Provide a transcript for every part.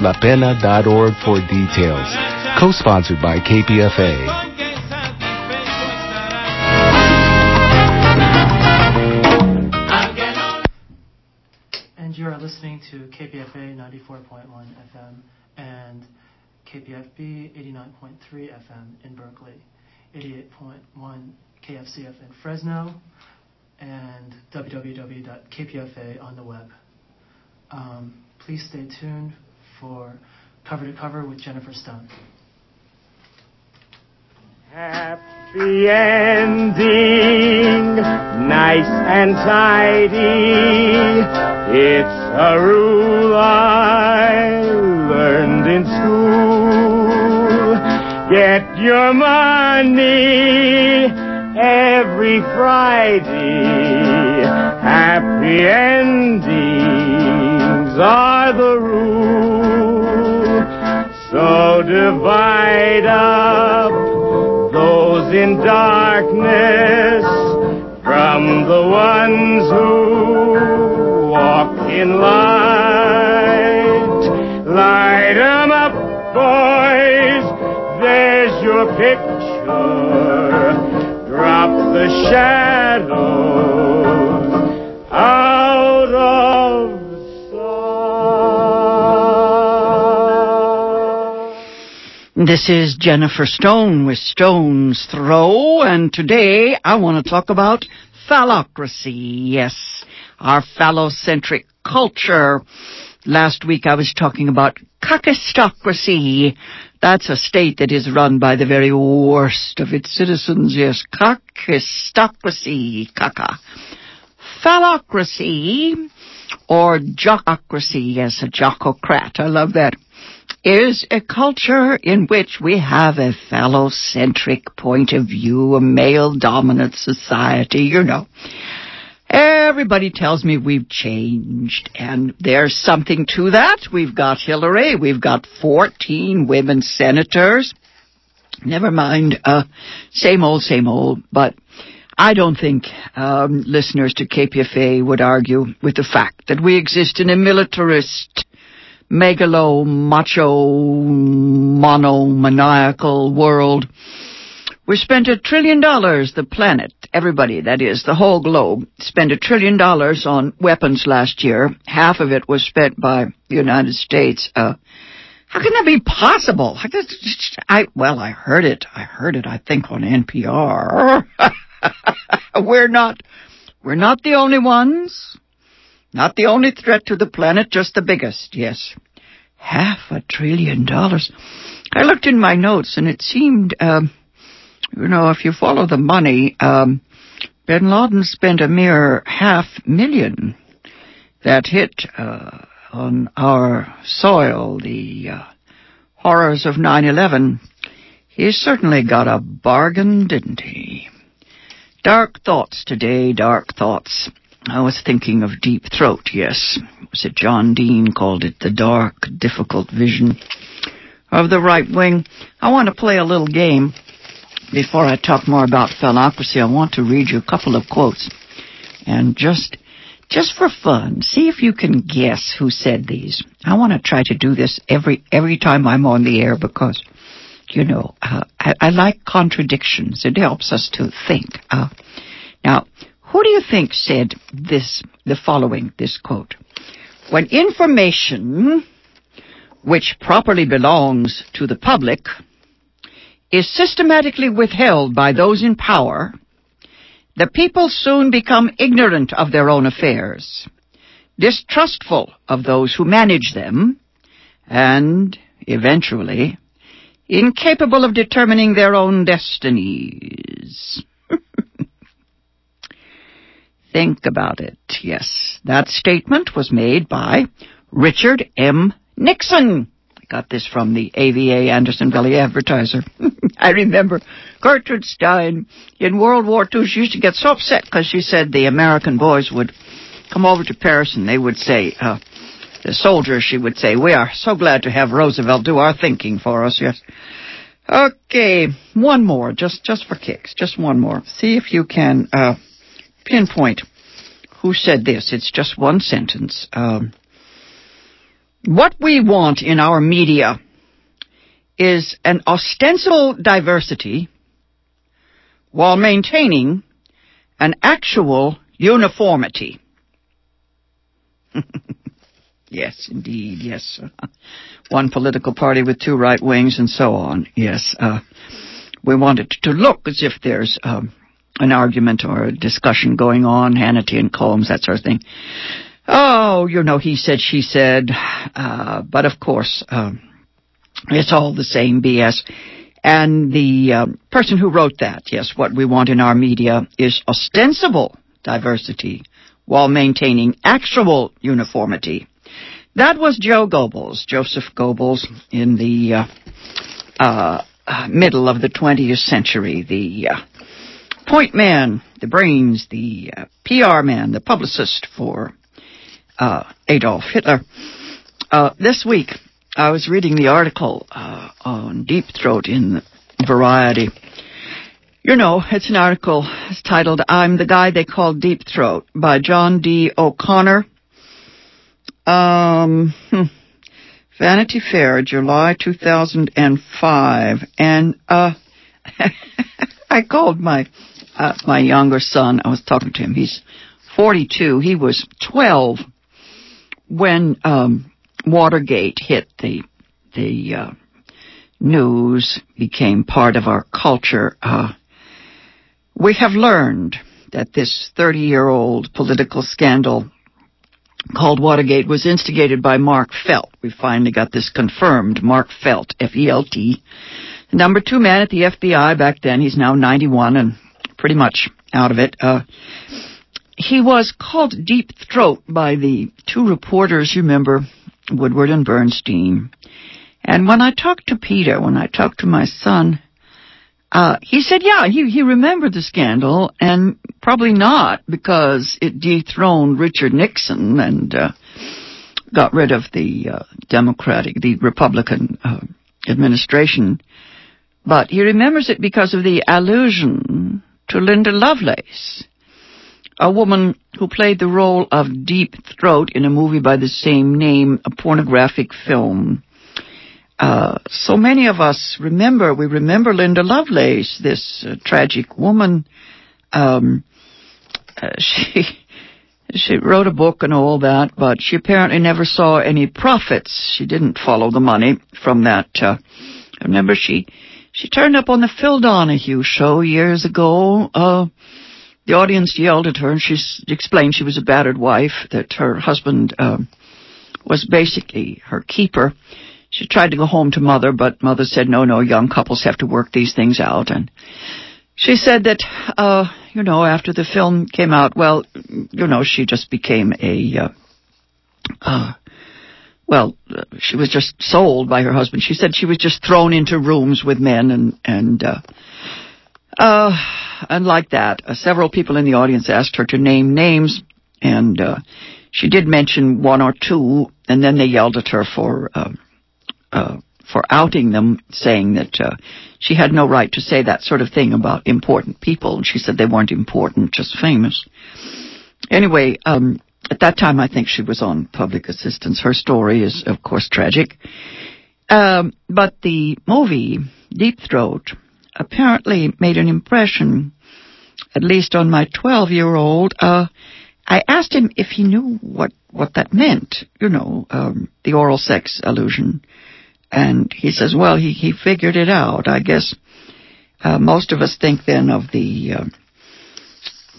lapena.org for details. Co-sponsored by KPFA. And you are listening to KPFA 94.1 FM and KPFB 89.3 FM in Berkeley, 88.1 KFCF in Fresno, and www.kpfa on the web. Um, please stay tuned for Cover to Cover with Jennifer Stone. Happy ending, nice and tidy. It's a rule I learned in school. Get your money every Friday. Happy endings divide up those in darkness from the ones who walk in light. Light Light 'em up, boys. There's your picture. Drop the shadows This is Jennifer Stone with Stone's Throw, and today I want to talk about phallocracy. Yes, our phallocentric culture. Last week I was talking about kakistocracy. That's a state that is run by the very worst of its citizens. Yes, kakistocracy, kaka. Phallocracy, or jockocracy, yes, a jockocrat. I love that is a culture in which we have a phallocentric point of view, a male dominant society, you know. Everybody tells me we've changed, and there's something to that. We've got Hillary, we've got 14 women senators. Never mind, uh, same old, same old, but I don't think um, listeners to KPFA would argue with the fact that we exist in a militarist megalo, macho, monomaniacal world. We spent a trillion dollars, the planet, everybody, that is, the whole globe, spent a trillion dollars on weapons last year. Half of it was spent by the United States. Uh, how can that be possible? I, well, I heard it. I heard it, I think, on NPR. we're not, we're not the only ones. Not the only threat to the planet, just the biggest, yes. Half a trillion dollars. I looked in my notes and it seemed, um, you know, if you follow the money, um, bin Laden spent a mere half million that hit uh, on our soil, the uh, horrors of 9-11. He certainly got a bargain, didn't he? Dark thoughts today, dark thoughts. I was thinking of Deep Throat, yes. Was it John Dean called it the dark, difficult vision of the right wing? I want to play a little game before I talk more about phallocracy. I want to read you a couple of quotes. And just just for fun, see if you can guess who said these. I want to try to do this every every time I'm on the air because, you know, uh, I, I, like contradictions. It helps us to think. Uh, now, who do you think said this, the following, this quote? When information, which properly belongs to the public, is systematically withheld by those in power, the people soon become ignorant of their own affairs, distrustful of those who manage them, and, eventually, incapable of determining their own destinies. Think about it. Yes, that statement was made by Richard M. Nixon. I got this from the AVA Anderson Valley Advertiser. I remember Gertrude Stein in World War II. She used to get so upset because she said the American boys would come over to Paris and they would say, uh, soldiers, she would say, we are so glad to have Roosevelt do our thinking for us. Yes. Okay, one more, just just for kicks, just one more. See if you can uh, pinpoint who said this. It's just one sentence. Um, What we want in our media is an ostensible diversity while maintaining an actual uniformity. yes, indeed, yes. One political party with two right wings and so on. Yes, uh, we want it to look as if there's um, an argument or a discussion going on, Hannity and Colmes, that sort of thing. Oh, you know, he said, she said, uh, but of course, um, it's all the same BS. And the uh, person who wrote that, yes, what we want in our media is ostensible diversity while maintaining actual uniformity. That was Joe Goebbels, Joseph Goebbels, in the uh, uh, uh middle of the 20th century, the uh, point man, the brains, the uh, PR man, the publicist for Adolf Hitler. this week, I was reading the article uh, on deep throat in Variety. You know, it's an article it's titled "I'm the Guy They Call Deep Throat" by John D. O'Connor. Um, hmm. Vanity Fair, July 2005, and uh, I called my uh, my younger son. I was talking to him. He's 42. He was 12 when um, Watergate hit the the uh, news, became part of our culture. Uh, we have learned that this 30 year old political scandal called Watergate was instigated by Mark Felt. We finally got this confirmed. Mark Felt, F-E-L-T. Number two man at the FBI back then. He's now 91 and pretty much out of it. Uh, he was called Deep Throat by the two reporters, you remember, Woodward and Bernstein. And when I talked to Peter, when I talked to my son, uh, he said, yeah, he, he remembered the scandal, and probably not because it dethroned Richard Nixon and uh, got rid of the uh, Democratic, the Republican uh, administration. But he remembers it because of the allusion to Linda Lovelace a woman who played the role of Deep Throat in a movie by the same name, a pornographic film. Uh, so many of us remember, we remember Linda Lovelace, this uh, tragic woman. Um, uh, she, she wrote a book and all that, but she apparently never saw any profits. She didn't follow the money from that. Uh, I remember she, she turned up on the Phil Donahue show years ago, uh, the audience yelled at her, and she explained she was a battered wife, that her husband um, was basically her keeper. She tried to go home to mother, but mother said, no, no, young couples have to work these things out. And she said that, uh, you know, after the film came out, well, you know, she just became a, uh, uh, well, she was just sold by her husband. She said she was just thrown into rooms with men and, and, uh, uh, and like that, uh, several people in the audience asked her to name names, and uh, she did mention one or two, and then they yelled at her for uh, uh, for outing them, saying that uh, she had no right to say that sort of thing about important people. And she said they weren't important, just famous. Anyway, um, at that time, I think she was on public assistance. Her story is, of course, tragic. Um, but the movie Deep Throat apparently made an impression, at least on my 12 year old. Uh, I asked him if he knew what, what that meant, you know, um, the oral sex allusion. And he says, well, he, he figured it out. I guess uh, most of us think then of the uh,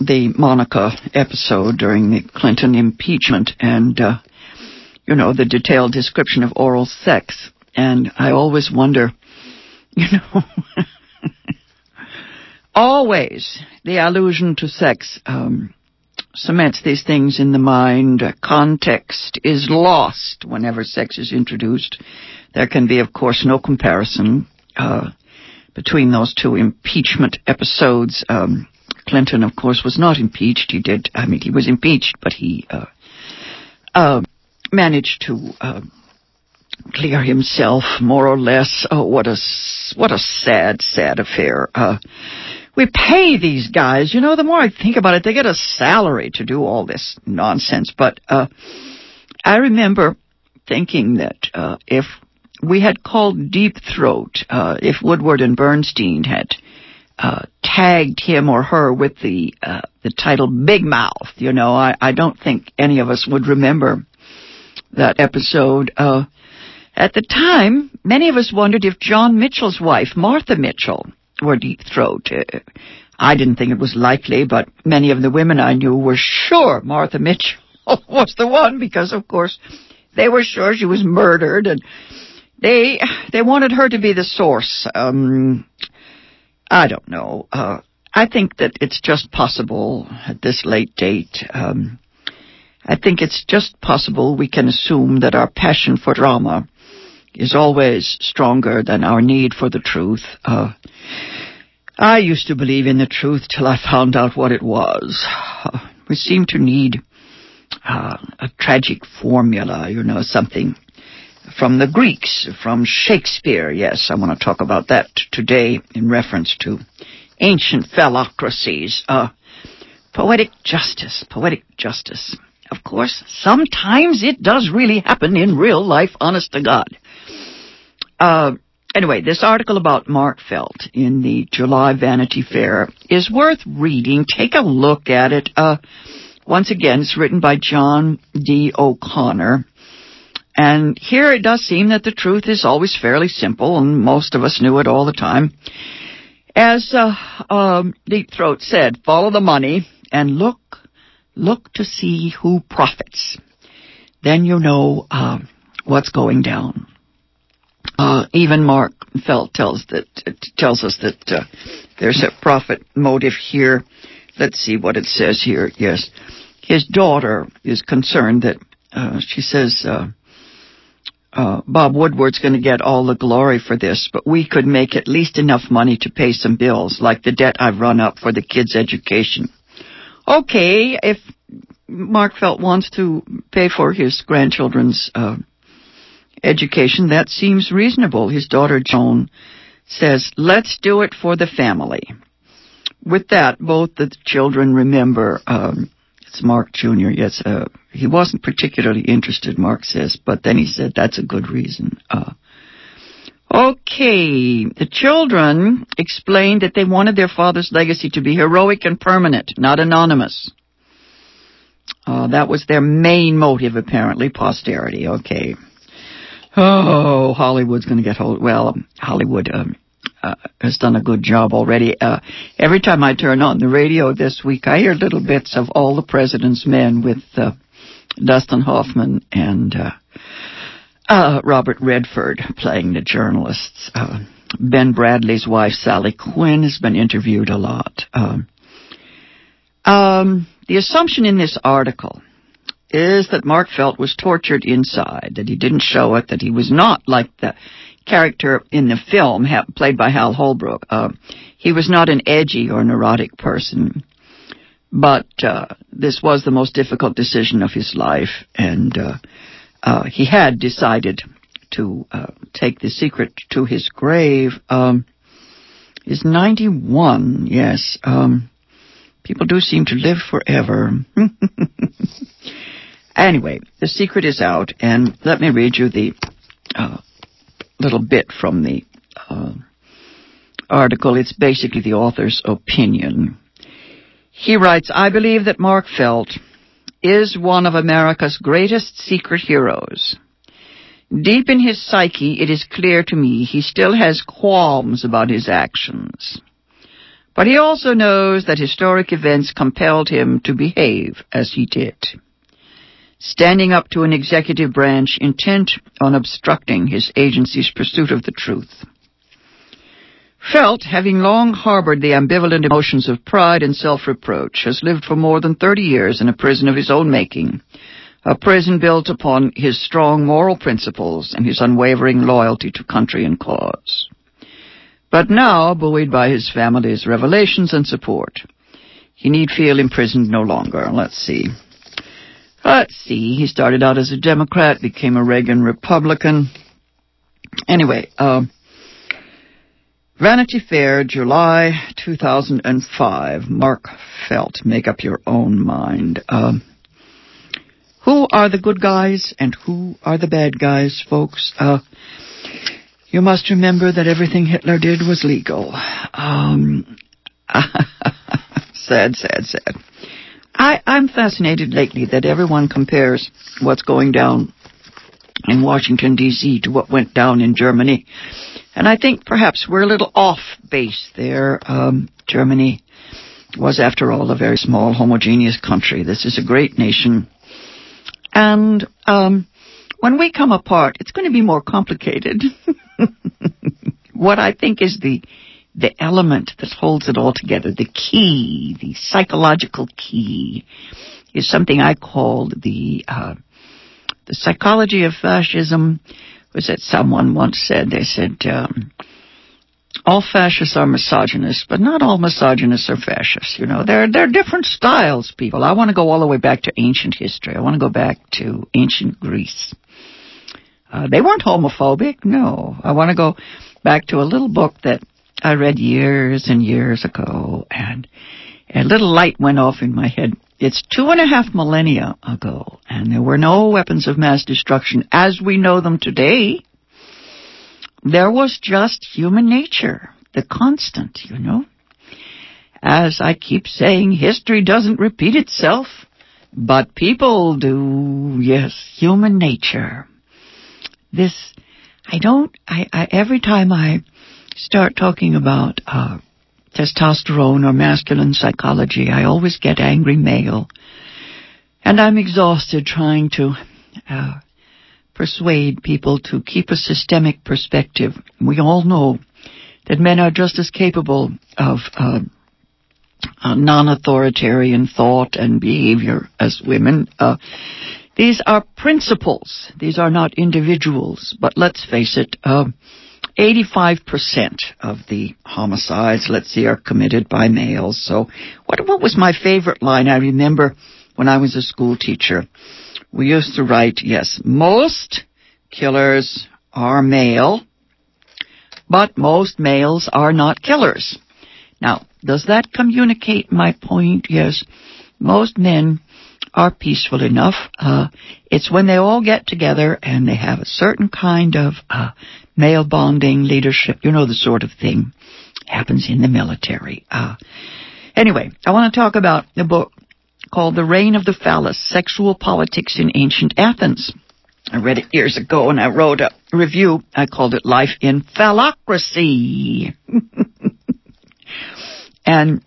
the Monica episode during the Clinton impeachment and, uh, you know, the detailed description of oral sex. And I always wonder, you know, Always the allusion to sex um, cements these things in the mind. Context is lost whenever sex is introduced. There can be, of course, no comparison uh, between those two impeachment episodes. Um, Clinton, of course, was not impeached. He did. I mean, he was impeached, but he uh, uh, managed to uh, clear himself more or less. Oh, what a what a sad, sad affair. Uh, we pay these guys. You know, the more I think about it, they get a salary to do all this nonsense. But uh, I remember thinking that uh, if we had called Deep Throat, uh, if Woodward and Bernstein had uh, tagged him or her with the uh, the title Big Mouth, you know, I, I don't think any of us would remember that episode. Uh, at the time, many of us wondered if John Mitchell's wife, Martha Mitchell, were Deep Throat. Uh, I didn't think it was likely, but many of the women I knew were sure Martha Mitchell was the one because, of course, they were sure she was murdered and they they wanted her to be the source. Um, I don't know. Uh, I think that it's just possible at this late date. Um, I think it's just possible we can assume that our passion for drama is always stronger than our need for the truth. Uh, I used to believe in the truth till I found out what it was. Uh, we seem to need uh, a tragic formula, you know, something from the Greeks, from Shakespeare. Yes, I want to talk about that today in reference to ancient phallocracies. Uh, poetic justice, poetic justice. Of course, sometimes it does really happen in real life, honest to God. Uh, anyway, this article about Mark Felt in the July Vanity Fair is worth reading. Take a look at it. Uh, once again, it's written by John D. O'Connor. And here it does seem that the truth is always fairly simple, and most of us knew it all the time. As uh, um, Deep Throat said, follow the money and look, look to see who profits. Then you know uh, what's going down. Uh, even Mark Felt tells that tells us that uh, there's a profit motive here. Let's see what it says here. Yes, his daughter is concerned that uh, she says uh, Bob Woodward's going to get all the glory for this, but we could make at least enough money to pay some bills, like the debt I've run up for the kids' education. Okay, if Mark Felt wants to pay for his grandchildren's uh, education, that seems reasonable. His daughter Joan says, let's do it for the family. With that, both the children remember um, it's Mark Jr. Yes, uh, he wasn't particularly interested, Mark says, but then he said that's a good reason. Uh, okay, the children explained that they wanted their father's legacy to be heroic and permanent, not anonymous. Uh, that was their main motive, apparently, posterity. Okay. Oh, Hollywood's going to get hold. Well, Hollywood um, uh, has done a good job already. Uh, every time I turn on the radio this week, I hear little bits of all the President's Men with uh, Dustin Hoffman and uh, uh, Robert Redford playing the journalists. Ben Bradlee's wife, Sally Quinn, has been interviewed a lot. Um, um, the assumption in this article is that Mark Felt was tortured inside, that he didn't show it, that he was not like the character in the film, played by Hal Holbrook. Uh, he was not an edgy or neurotic person, but uh, this was the most difficult decision of his life, and uh, uh he had decided to uh, take the secret to his grave. Um, is 91, yes. Um, people do seem to live forever. anyway, the secret is out, and let me read you the uh, little bit from the uh, article. It's basically the author's opinion. He writes, I believe that Mark Felt is one of America's greatest secret heroes. Deep in his psyche, it is clear to me he still has qualms about his actions. But he also knows that historic events compelled him to behave as he did standing up to an executive branch intent on obstructing his agency's pursuit of the truth. Felt, having long harbored the ambivalent emotions of pride and self-reproach, has lived for more than 30 years in a prison of his own making, a prison built upon his strong moral principles and his unwavering loyalty to country and cause. But now, buoyed by his family's revelations and support, he need feel imprisoned no longer. Let's see. Let's see, he started out as a Democrat, became a Reagan Republican. Anyway, uh, Vanity Fair, July 2005. Mark Felt, make up your own mind. Uh, who are the good guys and who are the bad guys, folks? Uh, you must remember that everything Hitler did was legal. Um, sad, sad, sad. I, I'm fascinated lately that everyone compares what's going down in Washington, D.C. to what went down in Germany. And I think perhaps we're a little off base there. Um, Germany was, after all, a very small, homogeneous country. This is a great nation. And um, when we come apart, it's going to be more complicated. what I think is the the element that holds it all together, the key, the psychological key, is something I called the uh, the psychology of fascism. Was that someone once said? They said um, all fascists are misogynists, but not all misogynists are fascists. You know, there there are different styles. People, I want to go all the way back to ancient history. I want to go back to ancient Greece. Uh, they weren't homophobic. No, I want to go back to a little book that I read years and years ago, and a little light went off in my head. It's two and a half millennia ago, and there were no weapons of mass destruction as we know them today. There was just human nature, the constant, you know. As I keep saying, history doesn't repeat itself, but people do, yes, human nature. This, I don't, I, I every time I start talking about uh, testosterone or masculine psychology, I always get angry mail. And I'm exhausted trying to uh, persuade people to keep a systemic perspective. We all know that men are just as capable of uh, non-authoritarian thought and behavior as women. Uh, these are principles. These are not individuals. But let's face it, uh, 85% of the homicides, let's see, are committed by males. So what, what was my favorite line? I remember when I was a school teacher, we used to write, yes, most killers are male, but most males are not killers. Now, does that communicate my point? Yes. Most men are peaceful enough. Uh, it's when they all get together and they have a certain kind of uh, male bonding, leadership, you know, the sort of thing happens in the military. Uh, anyway, I want to talk about a book called The Reign of the Phallus, Sexual Politics in Ancient Athens. I read it years ago and I wrote a review. I called it Life in Phallocracy. and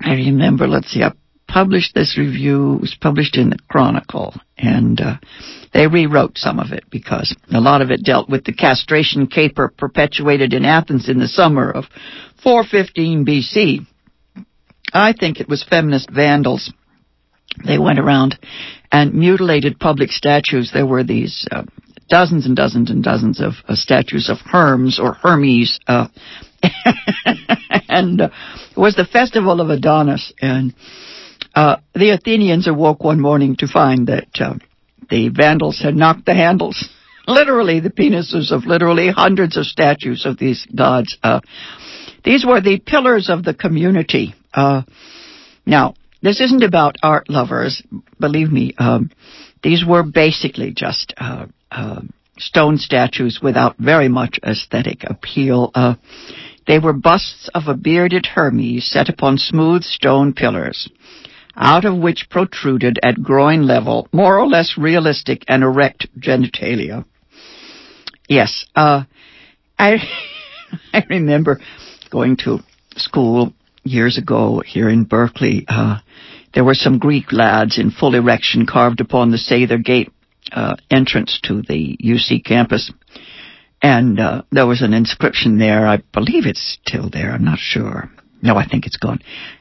I remember, let's see, I published this review, it was published in the Chronicle, and uh, they rewrote some of it because a lot of it dealt with the castration caper perpetuated in Athens in the summer of 415 BC. I think it was feminist vandals. They went around and mutilated public statues. There were these uh, dozens and dozens and dozens of uh, statues of Hermes or Hermes, uh, and uh, it was the festival of Adonis. And uh, the Athenians awoke one morning to find that uh, the Vandals had knocked the handles, literally the penises of literally hundreds of statues of these gods. Uh, these were the pillars of the community. Uh, now, this isn't about art lovers, believe me. Um, these were basically just uh, stone statues without very much aesthetic appeal. They were busts of a bearded Hermes set upon smooth stone pillars out of which protruded at groin level more or less realistic and erect genitalia. Yes, uh, I, I remember going to school years ago here in Berkeley. Uh, there were some Greek lads in full erection carved upon the Sather Gate uh, entrance to the UC campus. And uh, there was an inscription there. I believe it's still there. I'm not sure. No, I think it's gone.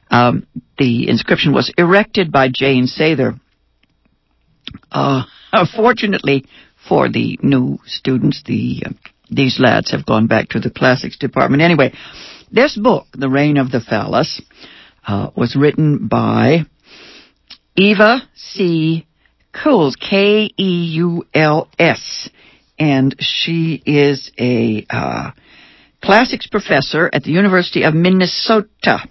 Um, the inscription was erected by Jane Sather. Uh, fortunately for the new students, the uh, these lads have gone back to the classics department. Anyway, this book, The Reign of the Phallus, uh, was written by Eva C. Keuls, K-E-U-L-S, and she is a uh, classics professor at the University of Minnesota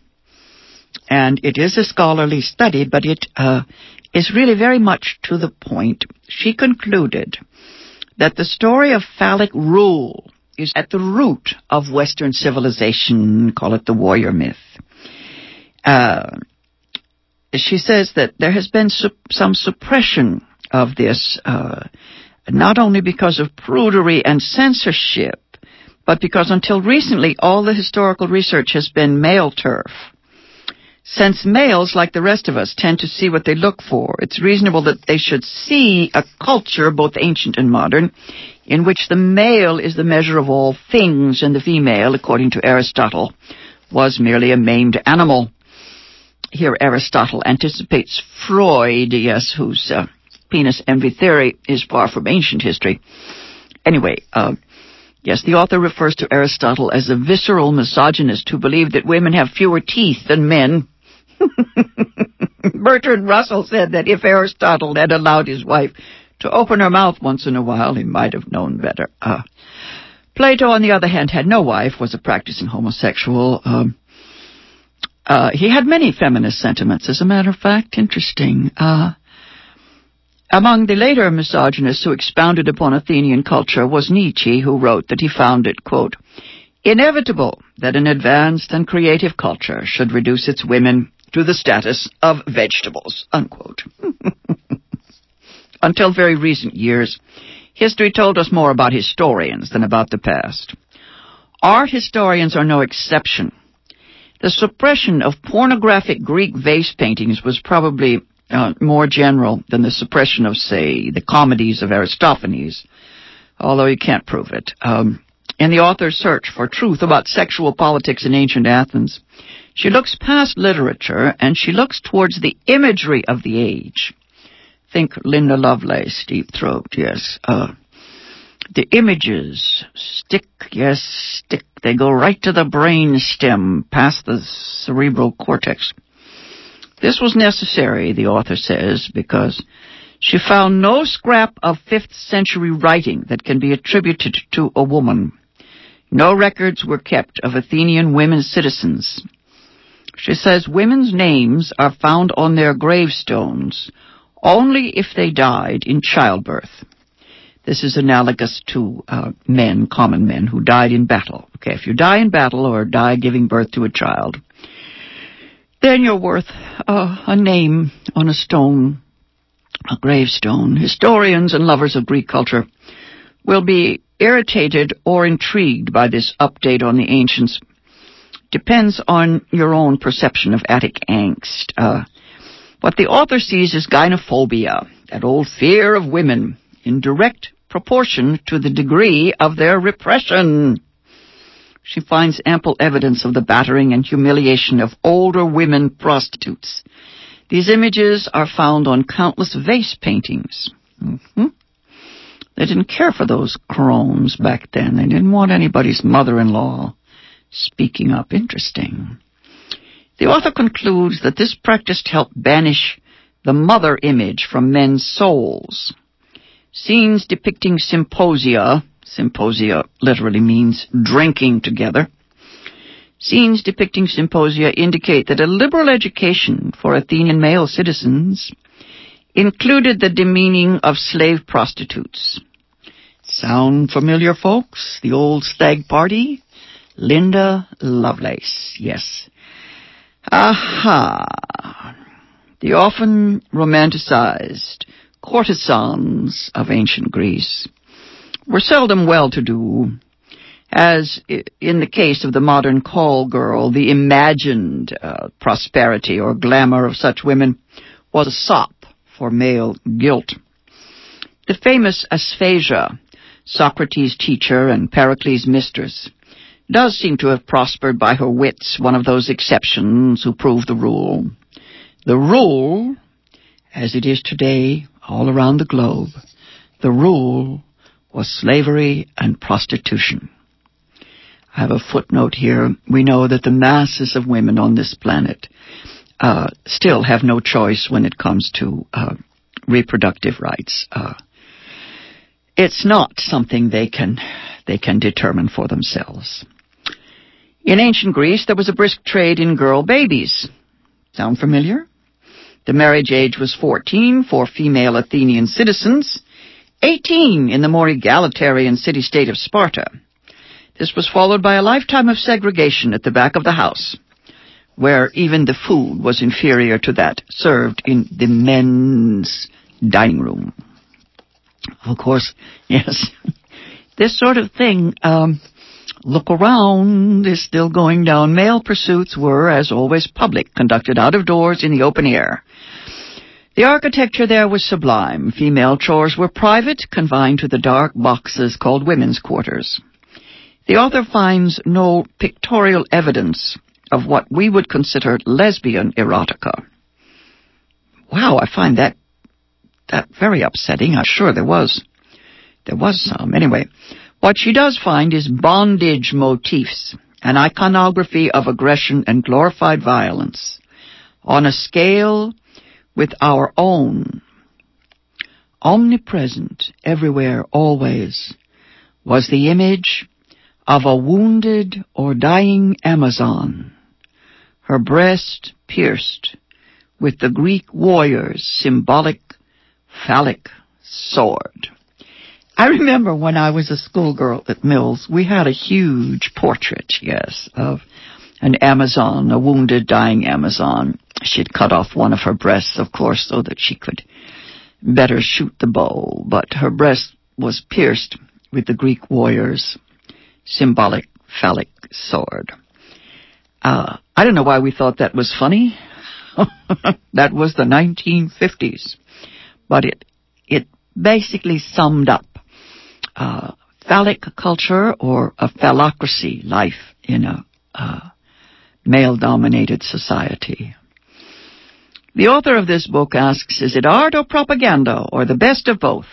and it is a scholarly study, but it uh, is really very much to the point. She concluded that the story of phallic rule is at the root of Western civilization, call it the warrior myth. Uh, she says that there has been su- some suppression of this, uh, not only because of prudery and censorship, but because until recently all the historical research has been male turf. Since males, like the rest of us, tend to see what they look for, it's reasonable that they should see a culture, both ancient and modern, in which the male is the measure of all things and the female, according to Aristotle, was merely a maimed animal. Here Aristotle anticipates Freud, yes, whose uh, penis envy theory is far from ancient history. Anyway, uh, yes, the author refers to Aristotle as a visceral misogynist who believed that women have fewer teeth than men. Bertrand Russell said that if Aristotle had allowed his wife to open her mouth once in a while, he might have known better. Uh, Plato, on the other hand, had no wife, was a practicing homosexual. Um, uh, he had many feminist sentiments, as a matter of fact. Interesting. Uh, among the later misogynists who expounded upon Athenian culture was Nietzsche, who wrote that he found it, quote, inevitable that an advanced and creative culture should reduce its women to the status of vegetables, unquote. Until very recent years, history told us more about historians than about the past. Art historians are no exception. The suppression of pornographic Greek vase paintings was probably uh, more general than the suppression of, say, the comedies of Aristophanes, although you can't prove it. Um, in the author's search for truth about sexual politics in ancient Athens, she looks past literature and she looks towards the imagery of the age. Think Linda Lovelace, Deep Throat, yes. Uh, the images stick, yes, stick. They go right to the brain stem, past the cerebral cortex. This was necessary, the author says, because she found no scrap of 5th century writing that can be attributed to a woman. No records were kept of Athenian women citizens. She says women's names are found on their gravestones only if they died in childbirth. This is analogous to uh, men, common men, who died in battle. Okay, if you die in battle or die giving birth to a child, then you're worth uh, a name on a stone, a gravestone. Historians and lovers of Greek culture will be irritated or intrigued by this update on the ancients. Depends on your own perception of Attic angst. Uh, what the author sees is gynophobia, that old fear of women, in direct proportion to the degree of their repression. She finds ample evidence of the battering and humiliation of older women prostitutes. These images are found on countless vase paintings. Mm-hmm. They didn't care for those crones back then. They didn't want anybody's mother-in-law speaking up. Interesting. The author concludes that this practice helped banish the mother image from men's souls. Scenes depicting symposia, symposia literally means drinking together, scenes depicting symposia indicate that a liberal education for Athenian male citizens included the demeaning of slave prostitutes. Sound familiar, folks? The old stag party? Linda Lovelace, yes. Aha! The often romanticized courtesans of ancient Greece were seldom well-to-do, as in the case of the modern call girl, the imagined uh, prosperity or glamour of such women was a sop for male guilt. The famous Aspasia, Socrates' teacher and Pericles' mistress, does seem to have prospered by her wits, one of those exceptions who prove the rule. The rule, as it is today all around the globe, the rule was slavery and prostitution. I have a footnote here. We know that the masses of women on this planet uh, still have no choice when it comes to uh, reproductive rights. Uh, it's not something they can they can determine for themselves. In ancient Greece, there was a brisk trade in girl babies. Sound familiar? The marriage age was 14 for female Athenian citizens, 18 in the more egalitarian city-state of Sparta. This was followed by a lifetime of segregation at the back of the house, where even the food was inferior to that served in the men's dining room. Of course, yes, this sort of thing, um, look around, is still going down. Male pursuits were, as always, public, conducted out of doors in the open air. The architecture there was sublime. Female chores were private, confined to the dark boxes called women's quarters. The author finds no pictorial evidence of what we would consider lesbian erotica. Wow, I find that that very upsetting. I'm sure there was there was some. Anyway, what she does find is bondage motifs, an iconography of aggression and glorified violence on a scale with our own. Omnipresent, everywhere, always, was the image of a wounded or dying Amazon, her breast pierced with the Greek warrior's symbolic phallic sword. I remember when I was a schoolgirl at Mills, we had a huge portrait, yes, of an Amazon, a wounded, dying Amazon. She'd cut off one of her breasts, of course, so that she could better shoot the bow, but her breast was pierced with the Greek warrior's symbolic phallic sword. Uh, I don't know why we thought that was funny. that was the 1950s. But it, it basically summed up uh, phallic culture or a phallocracy life in a uh, male-dominated society. The author of this book asks, is it art or propaganda or the best of both?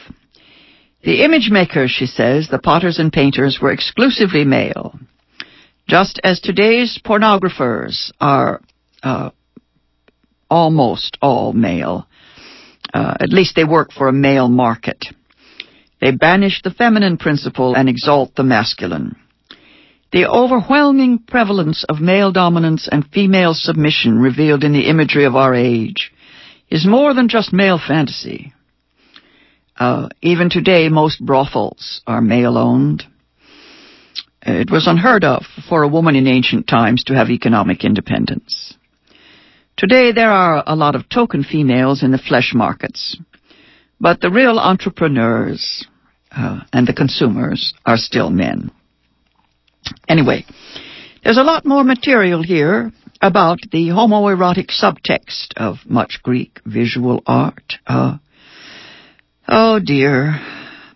The image makers, she says, the potters and painters were exclusively male, just as today's pornographers are uh, almost all male. Uh, at least they work for a male market. They banish the feminine principle and exalt the masculine. The overwhelming prevalence of male dominance and female submission revealed in the imagery of our age is more than just male fantasy. Uh, even today, most brothels are male-owned. It was unheard of for a woman in ancient times to have economic independence. Today, there are a lot of token females in the flesh markets, but the real entrepreneurs uh, and the consumers are still men. Anyway, there's a lot more material here about the homoerotic subtext of much Greek visual art. Uh, Oh dear.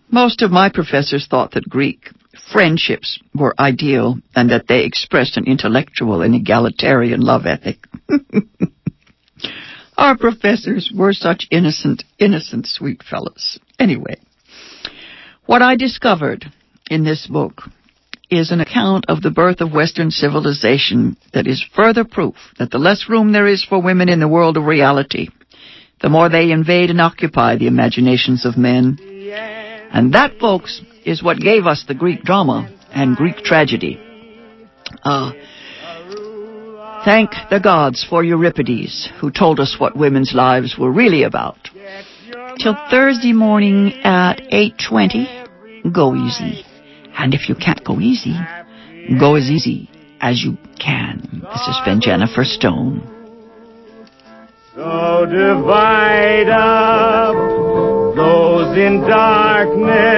Most of my professors thought that Greek friendships were ideal and that they expressed an intellectual and egalitarian love ethic. Our professors were such innocent, innocent, sweet fellows. Anyway, what I discovered in this book is an account of the birth of Western civilization that is further proof that the less room there is for women in the world of reality, the more they invade and occupy the imaginations of men. And that, folks, is what gave us the Greek drama and Greek tragedy. Uh, thank the gods for Euripides, who told us what women's lives were really about. Till Thursday morning at 8.20, go easy. And if you can't go easy, go as easy as you can. This has been Jennifer Stone. So divide up those in darkness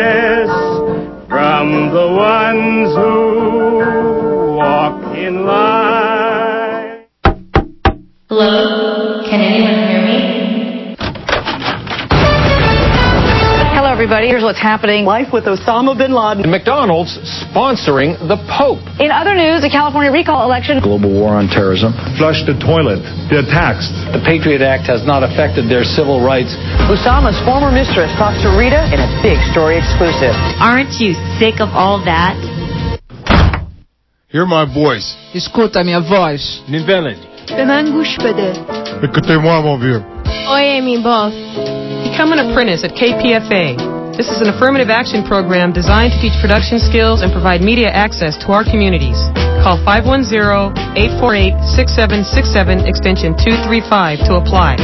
what's happening. Life with Osama bin Laden. And McDonald's sponsoring the Pope. In other news, a California recall election. Global war on terrorism. Flush the toilet. They're taxed. The Patriot Act has not affected their civil rights. Osama's former mistress talks to Rita in a big story exclusive. Aren't you sick of all that? Hear my voice. Escuta minha voz. Nivelage. Bemangush bede. Écoutez-moi, mon vieux. Oye, mi boss. Become an apprentice at KPFA. This is an affirmative action program designed to teach production skills and provide media access to our communities. Call 510-848-6767 extension 235 to apply.